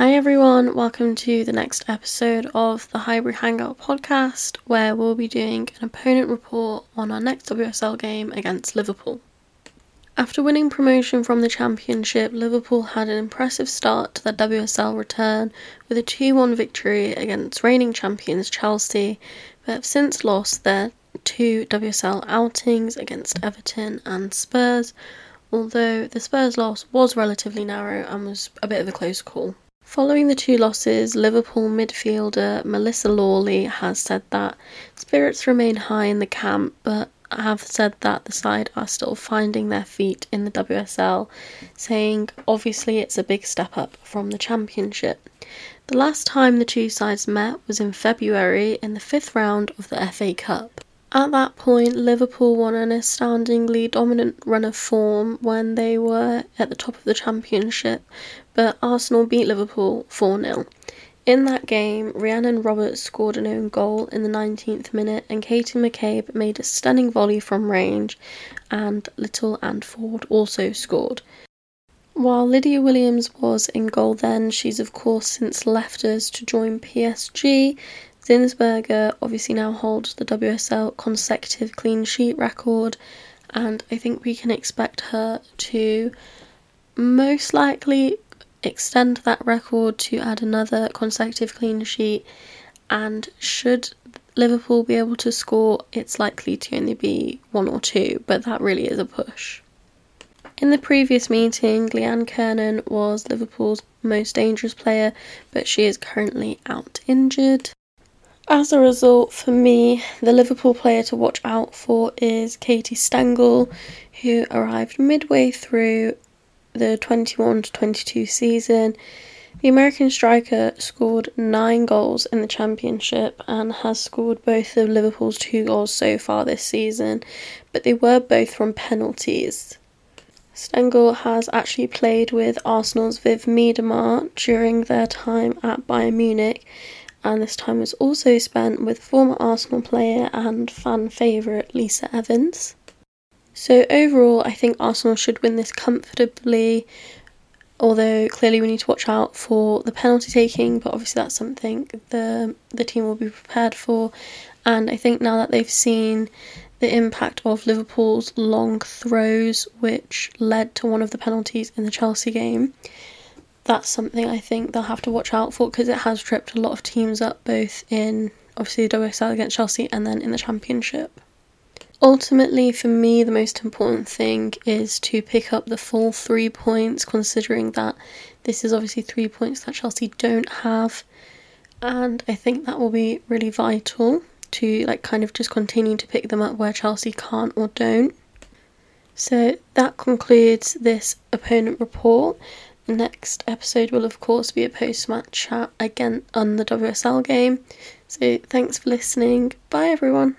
Hi everyone, welcome to the next episode of the Highbury Hangout podcast, where we'll be doing an opponent report on our next WSL game against Liverpool. After winning promotion from the Championship, Liverpool had an impressive start to their WSL return with a 2 1 victory against reigning champions Chelsea, but have since lost their two WSL outings against Everton and Spurs, although the Spurs loss was relatively narrow and was a bit of a close call. Following the two losses, Liverpool midfielder Melissa Lawley has said that spirits remain high in the camp, but have said that the side are still finding their feet in the WSL, saying obviously it's a big step up from the Championship. The last time the two sides met was in February in the fifth round of the FA Cup. At that point, Liverpool won an astoundingly dominant run of form when they were at the top of the Championship, but Arsenal beat Liverpool 4 0. In that game, Rhiannon Roberts scored an own goal in the 19th minute, and Katie McCabe made a stunning volley from range, and Little and Ford also scored. While Lydia Williams was in goal then, she's of course since left us to join PSG, Zinsberger obviously now holds the WSL consecutive clean sheet record, and I think we can expect her to most likely extend that record to add another consecutive clean sheet. And should Liverpool be able to score, it's likely to only be one or two, but that really is a push. In the previous meeting, Leanne Kernan was Liverpool's most dangerous player, but she is currently out injured. As a result, for me, the Liverpool player to watch out for is Katie Stengel, who arrived midway through the 21 22 season. The American striker scored nine goals in the Championship and has scored both of Liverpool's two goals so far this season, but they were both from penalties. Stengel has actually played with Arsenal's Viv Miedema during their time at Bayern Munich and this time was also spent with former Arsenal player and fan favourite Lisa Evans. So, overall, I think Arsenal should win this comfortably, although clearly we need to watch out for the penalty taking, but obviously that's something the, the team will be prepared for. And I think now that they've seen the impact of Liverpool's long throws, which led to one of the penalties in the Chelsea game, that's something I think they'll have to watch out for because it has tripped a lot of teams up, both in obviously the WSL against Chelsea and then in the Championship. Ultimately, for me, the most important thing is to pick up the full three points, considering that this is obviously three points that Chelsea don't have, and I think that will be really vital to like kind of just continue to pick them up where Chelsea can't or don't. So that concludes this opponent report. Next episode will, of course, be a post match chat again on the WSL game. So, thanks for listening. Bye, everyone.